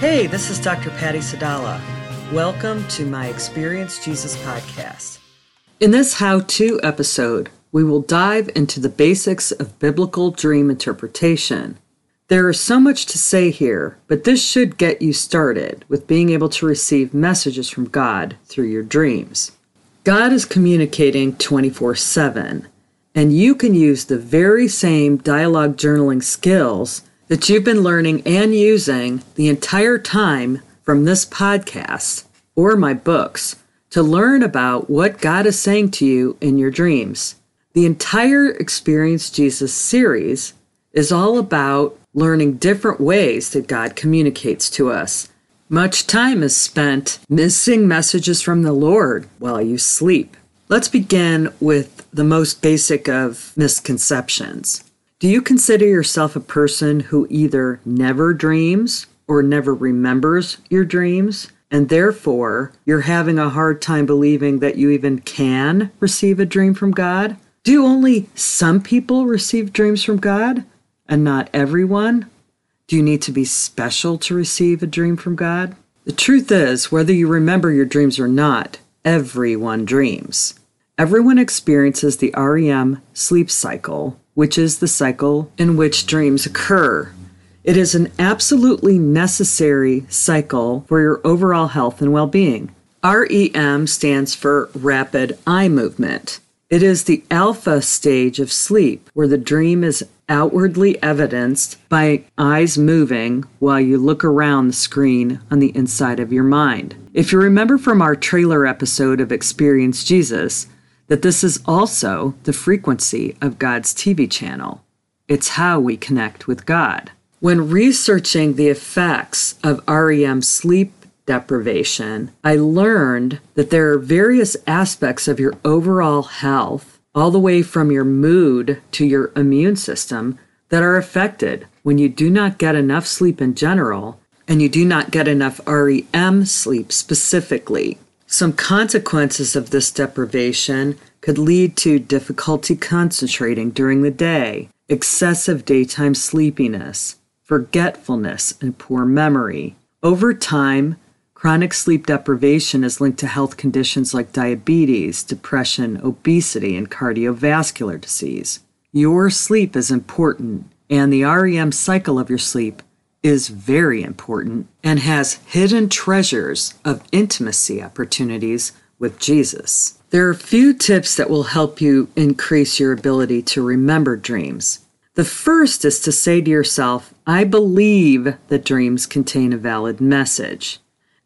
Hey, this is Dr. Patty Sadallah. Welcome to my Experience Jesus podcast. In this how to episode, we will dive into the basics of biblical dream interpretation. There is so much to say here, but this should get you started with being able to receive messages from God through your dreams. God is communicating 24 7, and you can use the very same dialogue journaling skills that you've been learning and using the entire time from this podcast or my books to learn about what God is saying to you in your dreams. The entire Experience Jesus series is all about learning different ways that God communicates to us. Much time is spent missing messages from the Lord while you sleep. Let's begin with the most basic of misconceptions. Do you consider yourself a person who either never dreams or never remembers your dreams? And therefore, you're having a hard time believing that you even can receive a dream from God? Do only some people receive dreams from God and not everyone? Do you need to be special to receive a dream from God? The truth is, whether you remember your dreams or not, everyone dreams. Everyone experiences the REM sleep cycle, which is the cycle in which dreams occur. It is an absolutely necessary cycle for your overall health and well being. REM stands for rapid eye movement. It is the alpha stage of sleep where the dream is outwardly evidenced by eyes moving while you look around the screen on the inside of your mind. If you remember from our trailer episode of Experience Jesus, that this is also the frequency of God's TV channel. It's how we connect with God. When researching the effects of REM sleep deprivation, I learned that there are various aspects of your overall health, all the way from your mood to your immune system, that are affected when you do not get enough sleep in general and you do not get enough REM sleep specifically. Some consequences of this deprivation could lead to difficulty concentrating during the day, excessive daytime sleepiness, forgetfulness, and poor memory. Over time, chronic sleep deprivation is linked to health conditions like diabetes, depression, obesity, and cardiovascular disease. Your sleep is important, and the REM cycle of your sleep is very important and has hidden treasures of intimacy opportunities with Jesus. There are a few tips that will help you increase your ability to remember dreams. The first is to say to yourself, I believe that dreams contain a valid message.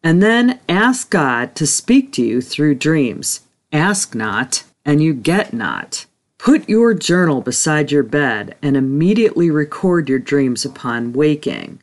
And then ask God to speak to you through dreams. Ask not, and you get not. Put your journal beside your bed and immediately record your dreams upon waking.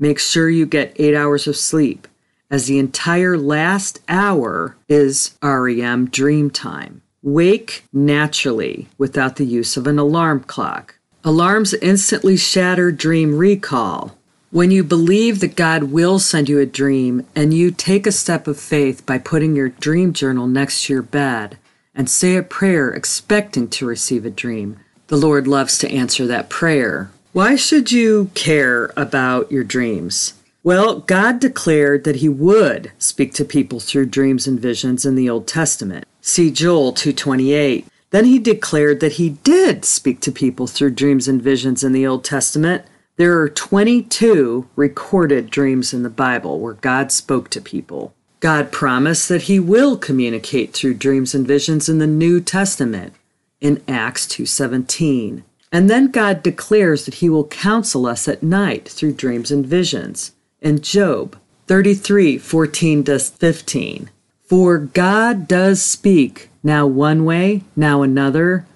Make sure you get eight hours of sleep, as the entire last hour is REM dream time. Wake naturally without the use of an alarm clock. Alarms instantly shatter dream recall. When you believe that God will send you a dream and you take a step of faith by putting your dream journal next to your bed and say a prayer expecting to receive a dream, the Lord loves to answer that prayer. Why should you care about your dreams? Well, God declared that he would speak to people through dreams and visions in the Old Testament. See Joel 228. Then he declared that he did speak to people through dreams and visions in the Old Testament. There are 22 recorded dreams in the Bible where God spoke to people. God promised that he will communicate through dreams and visions in the New Testament in Acts 2:17. And then God declares that he will counsel us at night through dreams and visions. In Job 33 14 to 15. For God does speak, now one way, now another,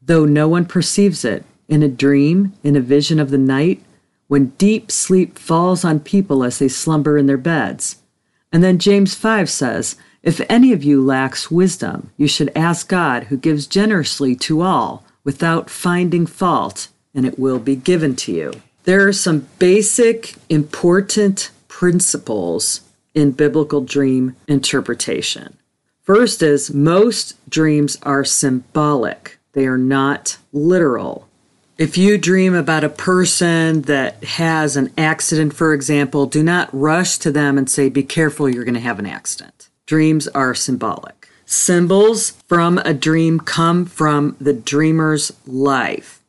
though no one perceives it, in a dream, in a vision of the night, when deep sleep falls on people as they slumber in their beds. And then James 5 says, If any of you lacks wisdom, you should ask God, who gives generously to all without finding fault, and it will be given to you. There are some basic, important principles in biblical dream interpretation. First is most dreams are symbolic, they are not literal. If you dream about a person that has an accident, for example, do not rush to them and say, Be careful, you're going to have an accident. Dreams are symbolic. Symbols from a dream come from the dreamer's life.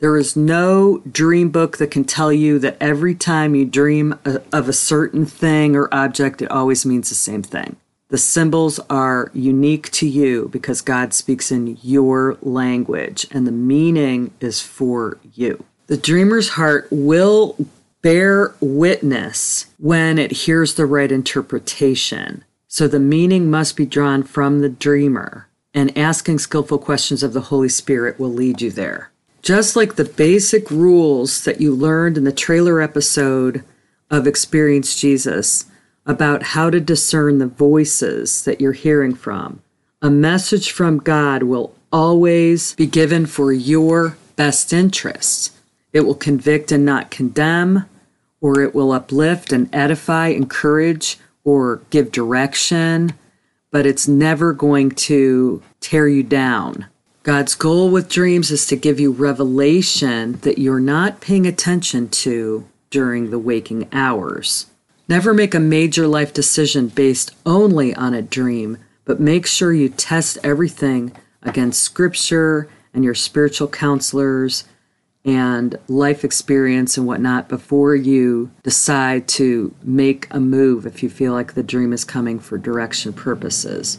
There is no dream book that can tell you that every time you dream uh, of a certain thing or object, it always means the same thing. The symbols are unique to you because God speaks in your language and the meaning is for you. The dreamer's heart will bear witness when it hears the right interpretation. So the meaning must be drawn from the dreamer, and asking skillful questions of the Holy Spirit will lead you there. Just like the basic rules that you learned in the trailer episode of Experience Jesus, about how to discern the voices that you're hearing from. A message from God will always be given for your best interests. It will convict and not condemn, or it will uplift and edify, encourage, or give direction, but it's never going to tear you down. God's goal with dreams is to give you revelation that you're not paying attention to during the waking hours. Never make a major life decision based only on a dream, but make sure you test everything against scripture and your spiritual counselors and life experience and whatnot before you decide to make a move if you feel like the dream is coming for direction purposes.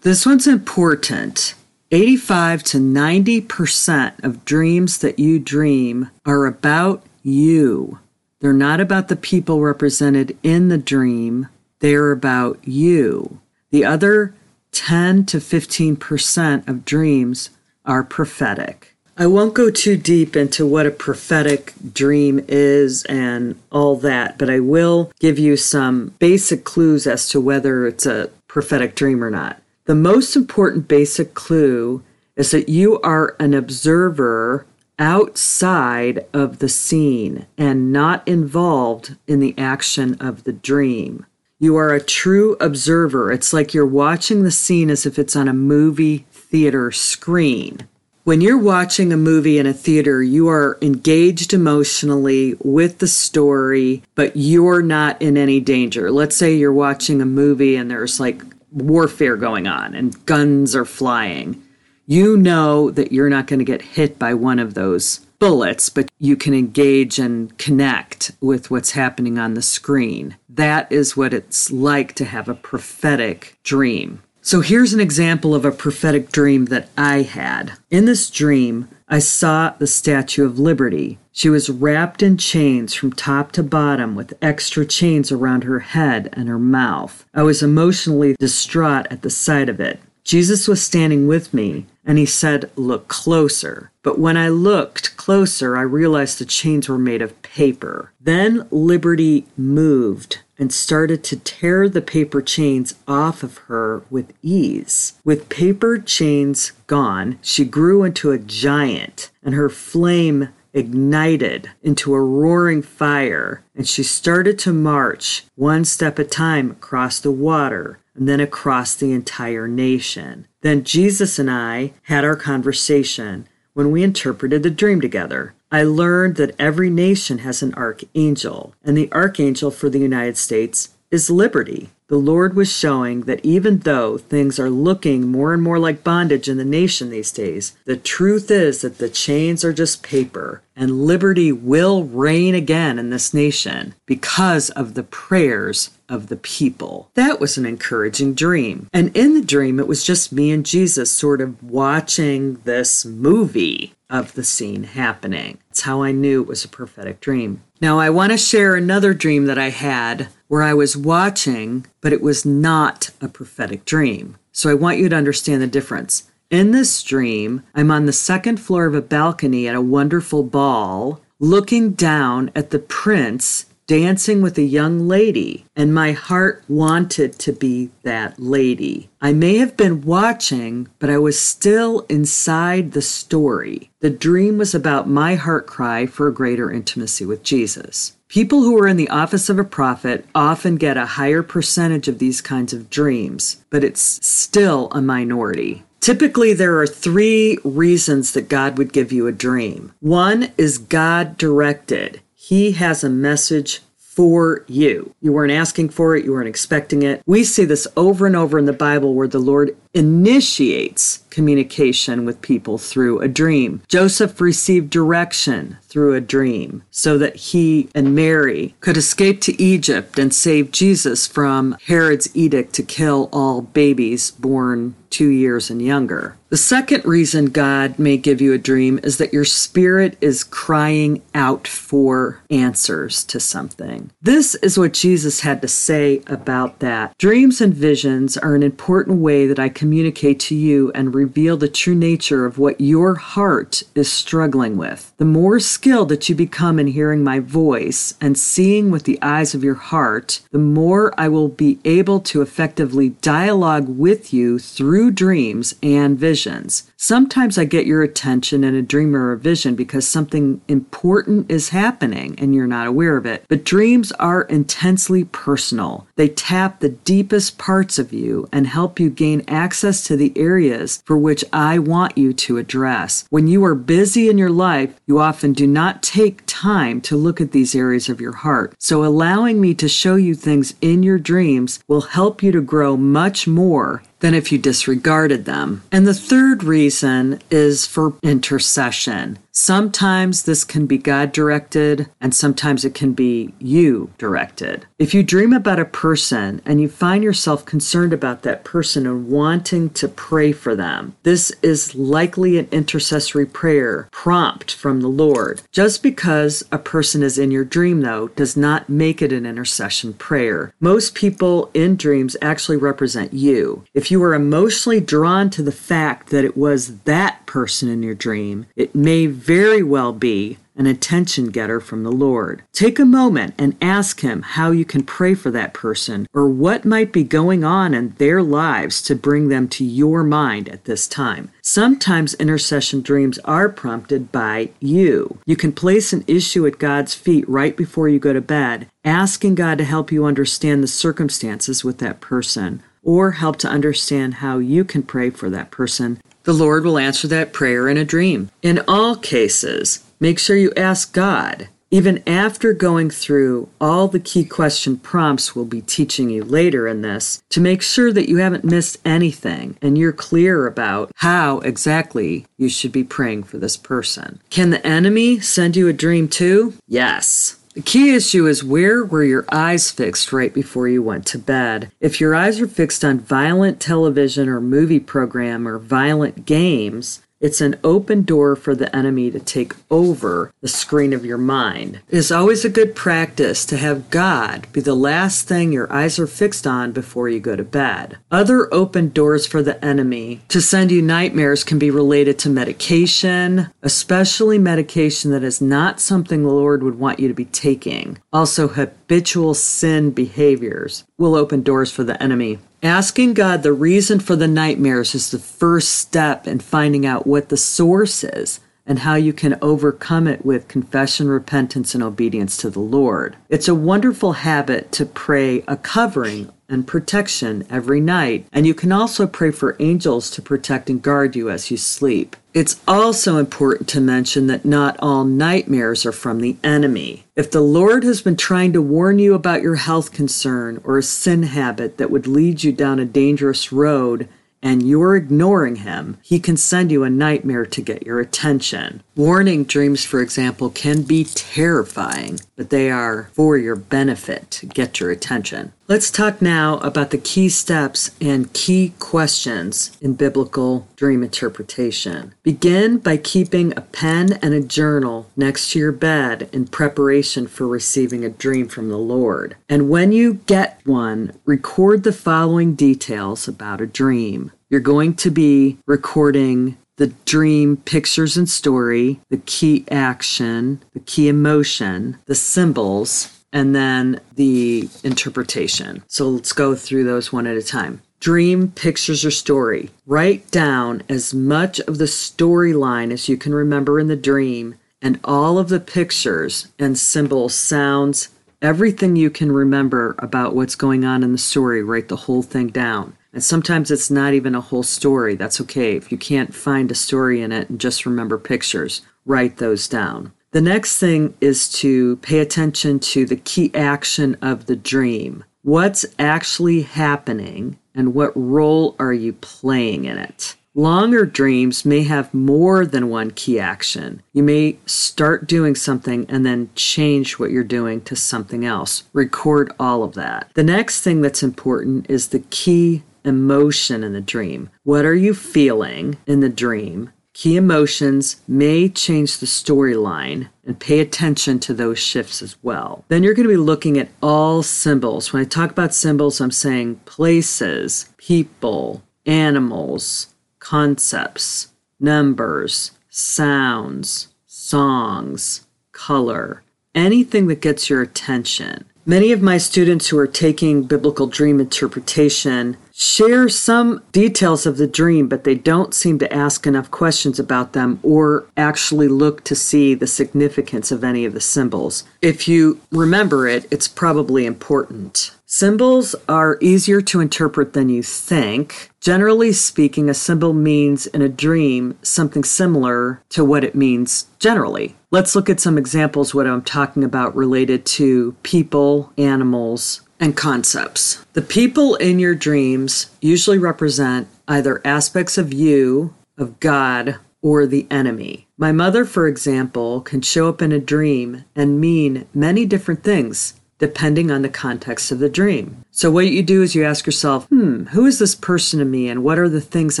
This one's important. 85 to 90% of dreams that you dream are about you. They're not about the people represented in the dream, they're about you. The other 10 to 15% of dreams are prophetic. I won't go too deep into what a prophetic dream is and all that, but I will give you some basic clues as to whether it's a prophetic dream or not. The most important basic clue is that you are an observer outside of the scene and not involved in the action of the dream. You are a true observer. It's like you're watching the scene as if it's on a movie theater screen. When you're watching a movie in a theater, you are engaged emotionally with the story, but you're not in any danger. Let's say you're watching a movie and there's like warfare going on and guns are flying you know that you're not going to get hit by one of those bullets, but you can engage and connect with what's happening on the screen. That is what it's like to have a prophetic dream. So here's an example of a prophetic dream that I had. In this dream, I saw the Statue of Liberty. She was wrapped in chains from top to bottom with extra chains around her head and her mouth. I was emotionally distraught at the sight of it. Jesus was standing with me, and he said, Look closer. But when I looked closer, I realized the chains were made of paper. Then Liberty moved and started to tear the paper chains off of her with ease. With paper chains gone, she grew into a giant, and her flame ignited into a roaring fire, and she started to march one step at a time across the water and then across the entire nation. Then Jesus and I had our conversation when we interpreted the dream together. I learned that every nation has an archangel, and the archangel for the United States is liberty. The Lord was showing that even though things are looking more and more like bondage in the nation these days, the truth is that the chains are just paper and liberty will reign again in this nation because of the prayers of the people. That was an encouraging dream. And in the dream, it was just me and Jesus sort of watching this movie of the scene happening. That's how I knew it was a prophetic dream. Now, I want to share another dream that I had where I was watching, but it was not a prophetic dream. So I want you to understand the difference. In this dream, I'm on the second floor of a balcony at a wonderful ball, looking down at the prince dancing with a young lady, and my heart wanted to be that lady. I may have been watching, but I was still inside the story. The dream was about my heart cry for a greater intimacy with Jesus. People who are in the office of a prophet often get a higher percentage of these kinds of dreams, but it's still a minority. Typically, there are three reasons that God would give you a dream. One is God directed, He has a message for you. You weren't asking for it, you weren't expecting it. We see this over and over in the Bible where the Lord initiates communication with people through a dream. Joseph received direction through a dream so that he and Mary could escape to Egypt and save Jesus from Herod's edict to kill all babies born two years and younger. The second reason God may give you a dream is that your spirit is crying out for answers to something. This is what Jesus had to say about that. Dreams and visions are an important way that I communicate to you and reveal the true nature of what your heart is struggling with. The more skilled that you become in hearing my voice and seeing with the eyes of your heart, the more I will be able to effectively dialogue with you through dreams and visions. Sometimes I get your attention in a dream or a vision because something important is happening and you're not aware of it. But dreams are intensely personal. They tap the deepest parts of you and help you gain access to the areas for which I want you to address. When you are busy in your life, you often do not take time to look at these areas of your heart. So allowing me to show you things in your dreams will help you to grow much more than if you disregarded them. And the third reason is for intercession. Sometimes this can be God directed, and sometimes it can be you directed. If you dream about a person and you find yourself concerned about that person and wanting to pray for them, this is likely an intercessory prayer prompt from the Lord. Just because a person is in your dream, though, does not make it an intercession prayer. Most people in dreams actually represent you. If you are emotionally drawn to the fact that it was that person in your dream, it may very well be an attention getter from the Lord. Take a moment and ask Him how you can pray for that person or what might be going on in their lives to bring them to your mind at this time. Sometimes intercession dreams are prompted by you. You can place an issue at God's feet right before you go to bed, asking God to help you understand the circumstances with that person or help to understand how you can pray for that person, the Lord will answer that prayer in a dream. In all cases, make sure you ask God. Even after going through all the key question prompts we'll be teaching you later in this, to make sure that you haven't missed anything and you're clear about how exactly you should be praying for this person. Can the enemy send you a dream too? Yes. The key issue is where were your eyes fixed right before you went to bed? If your eyes are fixed on violent television or movie program or violent games, it's an open door for the enemy to take over the screen of your mind. It is always a good practice to have God be the last thing your eyes are fixed on before you go to bed. Other open doors for the enemy to send you nightmares can be related to medication, especially medication that is not something the Lord would want you to be taking. Also, habitual sin behaviors will open doors for the enemy. Asking God the reason for the nightmares is the first step in finding out what the source is and how you can overcome it with confession, repentance, and obedience to the Lord. It's a wonderful habit to pray a covering and protection every night, and you can also pray for angels to protect and guard you as you sleep. It's also important to mention that not all nightmares are from the enemy. If the Lord has been trying to warn you about your health concern or a sin habit that would lead you down a dangerous road, and you're ignoring him, he can send you a nightmare to get your attention. Warning dreams, for example, can be terrifying, but they are for your benefit to get your attention. Let's talk now about the key steps and key questions in biblical dream interpretation. Begin by keeping a pen and a journal next to your bed in preparation for receiving a dream from the Lord. And when you get one, record the following details about a dream. You're going to be recording the dream pictures and story, the key action, the key emotion, the symbols, and then the interpretation. So let's go through those one at a time. Dream, pictures, or story. Write down as much of the storyline as you can remember in the dream and all of the pictures and symbols, sounds, everything you can remember about what's going on in the story. Write the whole thing down. And sometimes it's not even a whole story. That's okay. If you can't find a story in it and just remember pictures, write those down. The next thing is to pay attention to the key action of the dream. What's actually happening and what role are you playing in it? Longer dreams may have more than one key action. You may start doing something and then change what you're doing to something else. Record all of that. The next thing that's important is the key emotion in the dream. What are you feeling in the dream? Key emotions may change the storyline and pay attention to those shifts as well. Then you're going to be looking at all symbols. When I talk about symbols, I'm saying places, people, animals, concepts, numbers, sounds, songs, color, anything that gets your attention. Many of my students who are taking biblical dream interpretation share some details of the dream, but they don't seem to ask enough questions about them or actually look to see the significance of any of the symbols. If you remember it, it's probably important. Symbols are easier to interpret than you think. Generally speaking, a symbol means in a dream something similar to what it means generally. Let's look at some examples what I'm talking about related to people, animals, and concepts. The people in your dreams usually represent either aspects of you, of God, or the enemy. My mother, for example, can show up in a dream and mean many different things depending on the context of the dream. So, what you do is you ask yourself, hmm, who is this person to me, and what are the things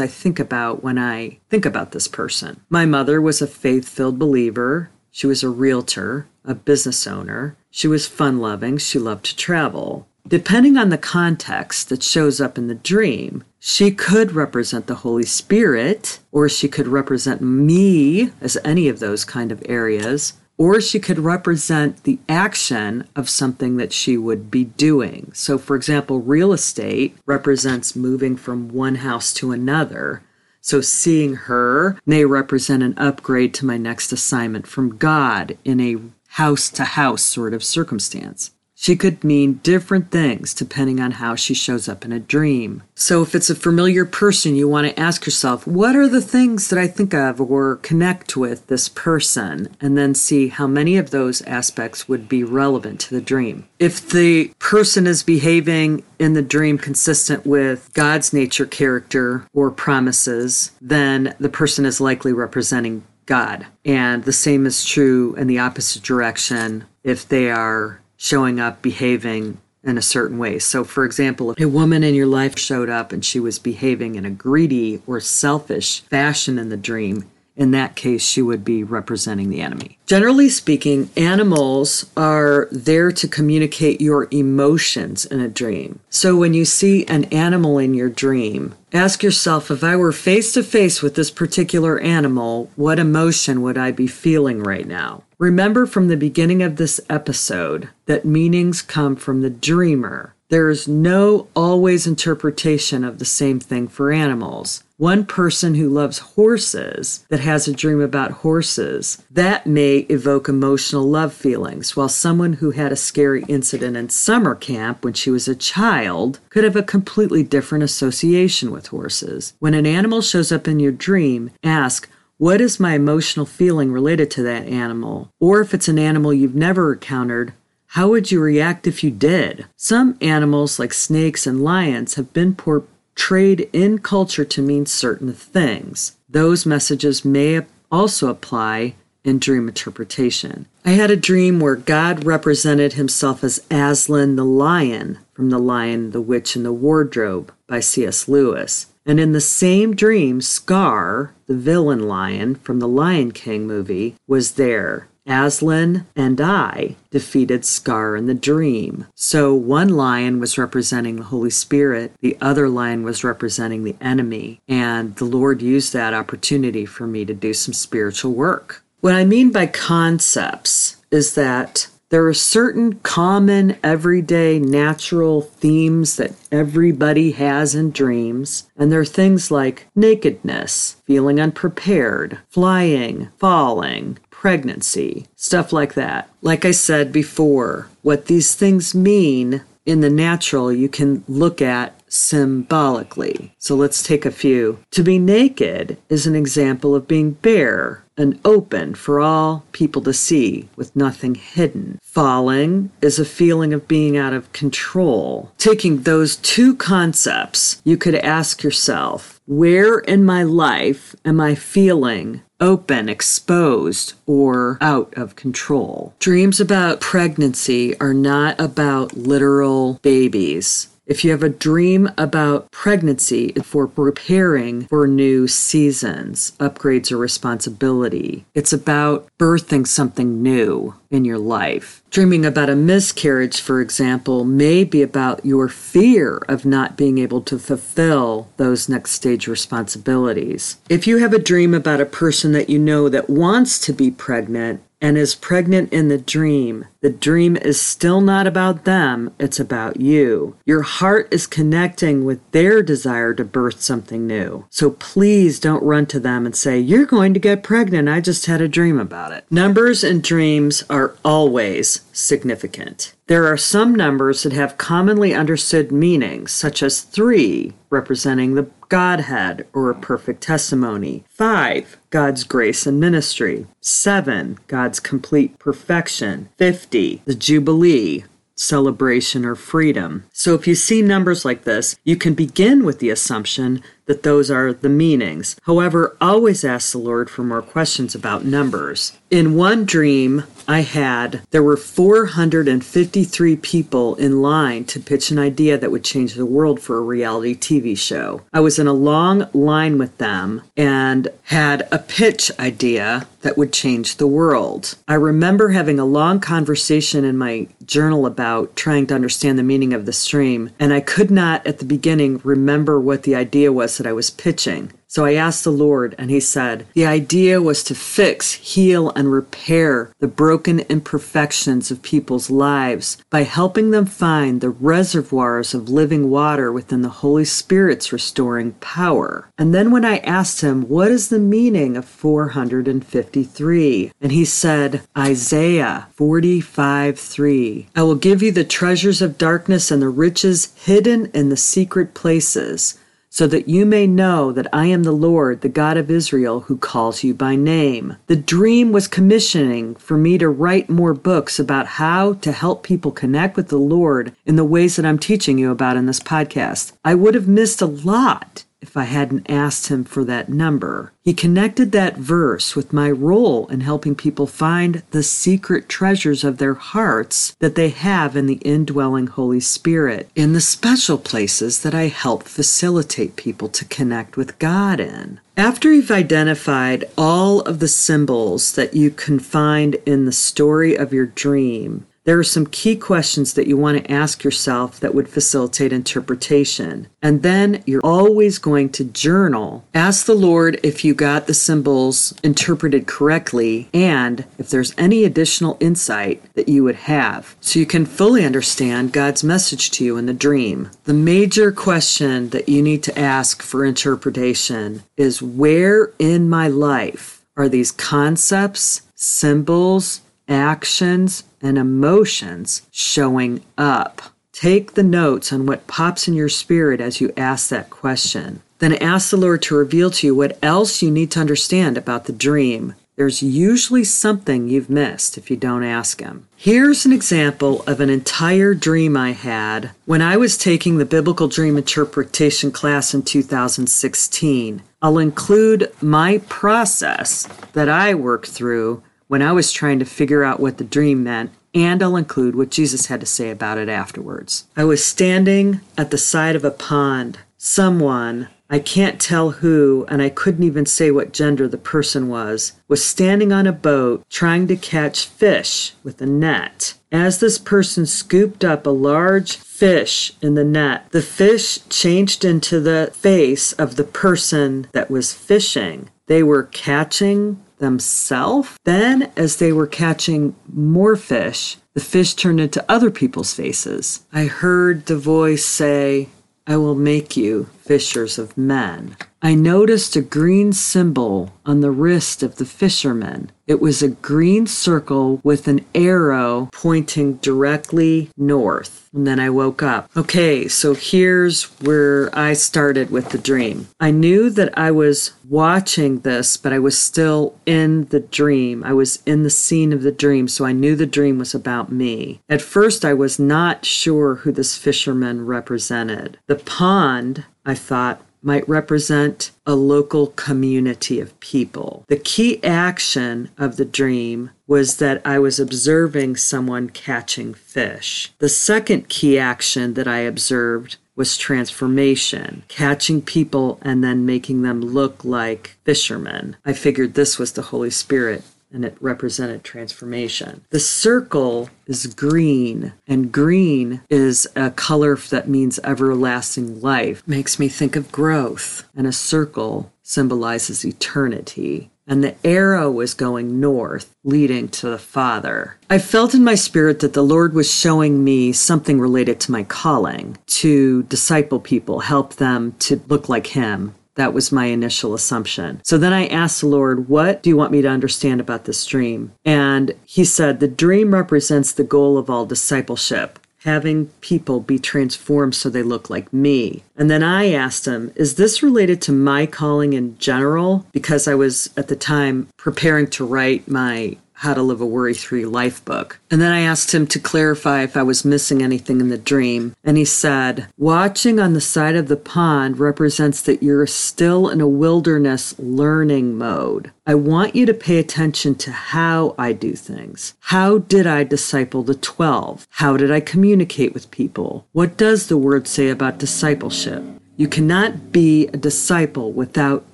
I think about when I think about this person? My mother was a faith filled believer. She was a realtor, a business owner. She was fun loving. She loved to travel. Depending on the context that shows up in the dream, she could represent the Holy Spirit, or she could represent me as any of those kind of areas, or she could represent the action of something that she would be doing. So, for example, real estate represents moving from one house to another. So, seeing her may represent an upgrade to my next assignment from God in a house to house sort of circumstance. She could mean different things depending on how she shows up in a dream. So, if it's a familiar person, you want to ask yourself, what are the things that I think of or connect with this person? And then see how many of those aspects would be relevant to the dream. If the person is behaving in the dream consistent with God's nature, character, or promises, then the person is likely representing God. And the same is true in the opposite direction if they are showing up behaving in a certain way. So, for example, if a woman in your life showed up and she was behaving in a greedy or selfish fashion in the dream, in that case, she would be representing the enemy. Generally speaking, animals are there to communicate your emotions in a dream. So when you see an animal in your dream, ask yourself if I were face to face with this particular animal, what emotion would I be feeling right now? Remember from the beginning of this episode that meanings come from the dreamer. There is no always interpretation of the same thing for animals. One person who loves horses that has a dream about horses, that may evoke emotional love feelings, while someone who had a scary incident in summer camp when she was a child could have a completely different association with horses. When an animal shows up in your dream, ask, what is my emotional feeling related to that animal? Or if it's an animal you've never encountered, how would you react if you did? Some animals, like snakes and lions, have been portrayed in culture to mean certain things. Those messages may also apply in dream interpretation. I had a dream where God represented himself as Aslan the lion from The Lion, the Witch, and the Wardrobe by C.S. Lewis. And in the same dream, Scar, the villain lion from the Lion King movie, was there. Aslan and I defeated Scar in the dream. So one lion was representing the Holy Spirit, the other lion was representing the enemy, and the Lord used that opportunity for me to do some spiritual work. What I mean by concepts is that there are certain common, everyday, natural themes that everybody has in dreams, and there are things like nakedness, feeling unprepared, flying, falling, pregnancy, stuff like that. Like I said before, what these things mean in the natural, you can look at symbolically. So let's take a few. To be naked is an example of being bare and open for all people to see with nothing hidden. Falling is a feeling of being out of control. Taking those two concepts, you could ask yourself, where in my life am I feeling open, exposed, or out of control? Dreams about pregnancy are not about literal babies. If you have a dream about pregnancy for preparing for new seasons, upgrades, or responsibility, it's about birthing something new in your life. Dreaming about a miscarriage, for example, may be about your fear of not being able to fulfill those next stage responsibilities. If you have a dream about a person that you know that wants to be pregnant, and is pregnant in the dream, the dream is still not about them, it's about you. Your heart is connecting with their desire to birth something new. So please don't run to them and say, You're going to get pregnant. I just had a dream about it. Numbers and dreams are always significant. There are some numbers that have commonly understood meanings, such as three, representing the Godhead or a perfect testimony, five, God's grace and ministry, seven, God's complete perfection, 50, the Jubilee, celebration or freedom. So if you see numbers like this, you can begin with the assumption that those are the meanings. However, always ask the Lord for more questions about numbers. In one dream I had, there were 453 people in line to pitch an idea that would change the world for a reality TV show. I was in a long line with them and had a pitch idea that would change the world. I remember having a long conversation in my journal about trying to understand the meaning of the stream, and I could not at the beginning remember what the idea was that I was pitching. So I asked the Lord, and He said, The idea was to fix, heal, and repair the broken imperfections of people's lives by helping them find the reservoirs of living water within the Holy Spirit's restoring power. And then when I asked Him, What is the meaning of 453? And He said, Isaiah 45 3. I will give you the treasures of darkness and the riches hidden in the secret places so that you may know that I am the Lord, the God of Israel, who calls you by name. The dream was commissioning for me to write more books about how to help people connect with the Lord in the ways that I'm teaching you about in this podcast. I would have missed a lot if I hadn't asked him for that number. He connected that verse with my role in helping people find the secret treasures of their hearts that they have in the indwelling Holy Spirit, in the special places that I help facilitate people to connect with God in. After you've identified all of the symbols that you can find in the story of your dream, there are some key questions that you want to ask yourself that would facilitate interpretation. And then you're always going to journal. Ask the Lord if you got the symbols interpreted correctly and if there's any additional insight that you would have so you can fully understand God's message to you in the dream. The major question that you need to ask for interpretation is where in my life are these concepts, symbols, actions, and emotions showing up. Take the notes on what pops in your spirit as you ask that question. Then ask the Lord to reveal to you what else you need to understand about the dream. There's usually something you've missed if you don't ask Him. Here's an example of an entire dream I had when I was taking the Biblical Dream Interpretation class in 2016. I'll include my process that I work through when I was trying to figure out what the dream meant, and I'll include what Jesus had to say about it afterwards. I was standing at the side of a pond. Someone, I can't tell who, and I couldn't even say what gender the person was, was standing on a boat trying to catch fish with a net. As this person scooped up a large fish in the net, the fish changed into the face of the person that was fishing. They were catching themselves. Then, as they were catching more fish, the fish turned into other people's faces. I heard the voice say, I will make you fishers of men. I noticed a green symbol on the wrist of the fisherman. It was a green circle with an arrow pointing directly north. And then I woke up. Okay, so here's where I started with the dream. I knew that I was watching this, but I was still in the dream. I was in the scene of the dream, so I knew the dream was about me. At first, I was not sure who this fisherman represented. The pond, I thought, might represent a local community of people. The key action of the dream was that I was observing someone catching fish. The second key action that I observed was transformation, catching people and then making them look like fishermen. I figured this was the Holy Spirit and it represented transformation. The circle is green, and green is a color that means everlasting life. Makes me think of growth, and a circle symbolizes eternity. And the arrow was going north, leading to the Father. I felt in my spirit that the Lord was showing me something related to my calling to disciple people, help them to look like Him, that was my initial assumption. So then I asked the Lord, What do you want me to understand about this dream? And he said, The dream represents the goal of all discipleship having people be transformed so they look like me. And then I asked him, Is this related to my calling in general? Because I was at the time preparing to write my how to Live a Worry Free Life book. And then I asked him to clarify if I was missing anything in the dream. And he said, Watching on the side of the pond represents that you're still in a wilderness learning mode. I want you to pay attention to how I do things. How did I disciple the 12? How did I communicate with people? What does the word say about discipleship? You cannot be a disciple without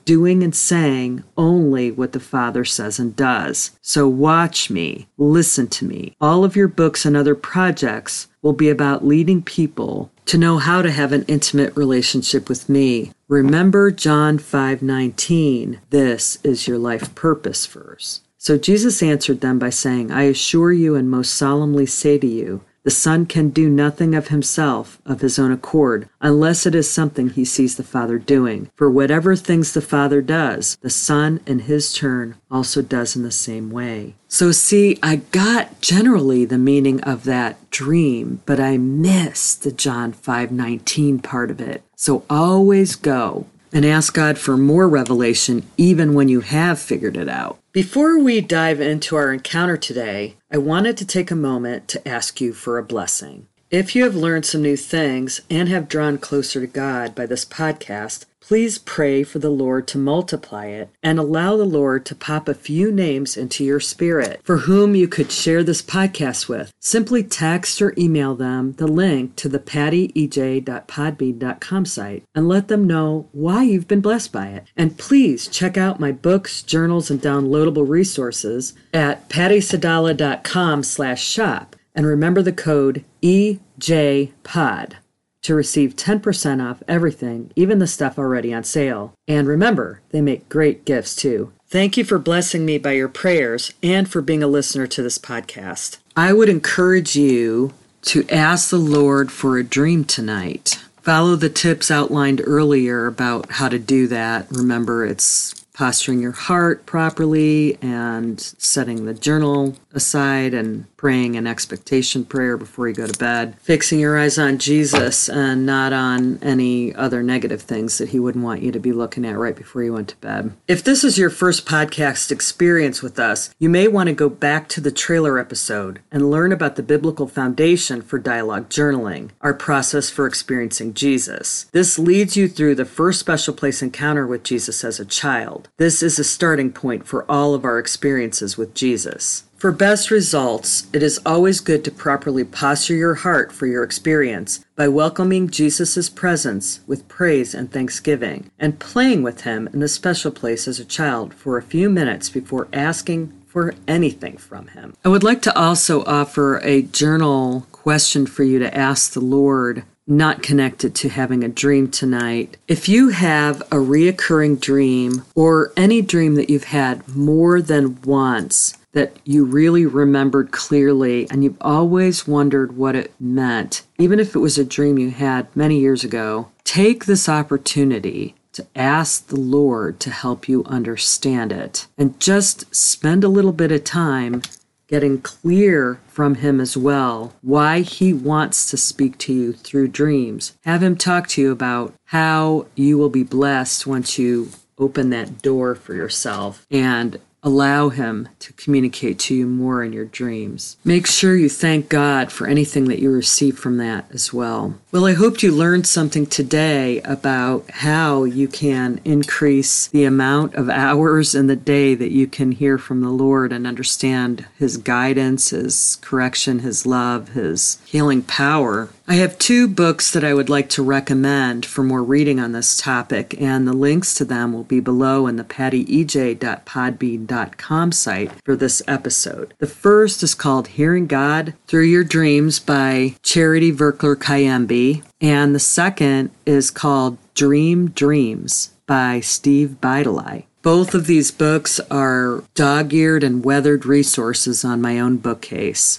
doing and saying only what the Father says and does. So watch me, listen to me. All of your books and other projects will be about leading people to know how to have an intimate relationship with me. Remember John 5:19. This is your life purpose verse. So Jesus answered them by saying, I assure you and most solemnly say to you, the Son can do nothing of himself, of his own accord, unless it is something he sees the Father doing. For whatever things the Father does, the Son in his turn also does in the same way. So, see, I got generally the meaning of that dream, but I missed the John 5:19 part of it. So always go and ask God for more revelation even when you have figured it out. Before we dive into our encounter today, I wanted to take a moment to ask you for a blessing. If you have learned some new things and have drawn closer to God by this podcast, please pray for the Lord to multiply it and allow the Lord to pop a few names into your spirit for whom you could share this podcast with. Simply text or email them the link to the pattyej.podbean.com site and let them know why you've been blessed by it. And please check out my books, journals, and downloadable resources at pattysadallah.com slash shop and remember the code EJPOD to receive 10% off everything, even the stuff already on sale. And remember, they make great gifts too. Thank you for blessing me by your prayers and for being a listener to this podcast. I would encourage you to ask the Lord for a dream tonight. Follow the tips outlined earlier about how to do that. Remember, it's posturing your heart properly and setting the journal aside and praying an expectation prayer before you go to bed, fixing your eyes on Jesus and not on any other negative things that He wouldn't want you to be looking at right before you went to bed. If this is your first podcast experience with us, you may want to go back to the trailer episode and learn about the biblical foundation for dialogue journaling, our process for experiencing Jesus. This leads you through the first special place encounter with Jesus as a child. This is a starting point for all of our experiences with Jesus. For best results, it is always good to properly posture your heart for your experience by welcoming Jesus' presence with praise and thanksgiving, and playing with him in the special place as a child for a few minutes before asking for anything from him. I would like to also offer a journal question for you to ask the Lord not connected to having a dream tonight. If you have a reoccurring dream or any dream that you've had more than once, that you really remembered clearly and you've always wondered what it meant, even if it was a dream you had many years ago, take this opportunity to ask the Lord to help you understand it and just spend a little bit of time getting clear from Him as well why He wants to speak to you through dreams. Have Him talk to you about how you will be blessed once you open that door for yourself and Allow Him to communicate to you more in your dreams. Make sure you thank God for anything that you receive from that as well. Well, I hope you learned something today about how you can increase the amount of hours in the day that you can hear from the Lord and understand His guidance, His correction, His love, His healing power I have two books that I would like to recommend for more reading on this topic, and the links to them will be below in the pattyej.podbean.com site for this episode. The first is called Hearing God Through Your Dreams by Charity Virkler Kayembe, and the second is called Dream Dreams by Steve Bydeley. Both of these books are dog eared and weathered resources on my own bookcase.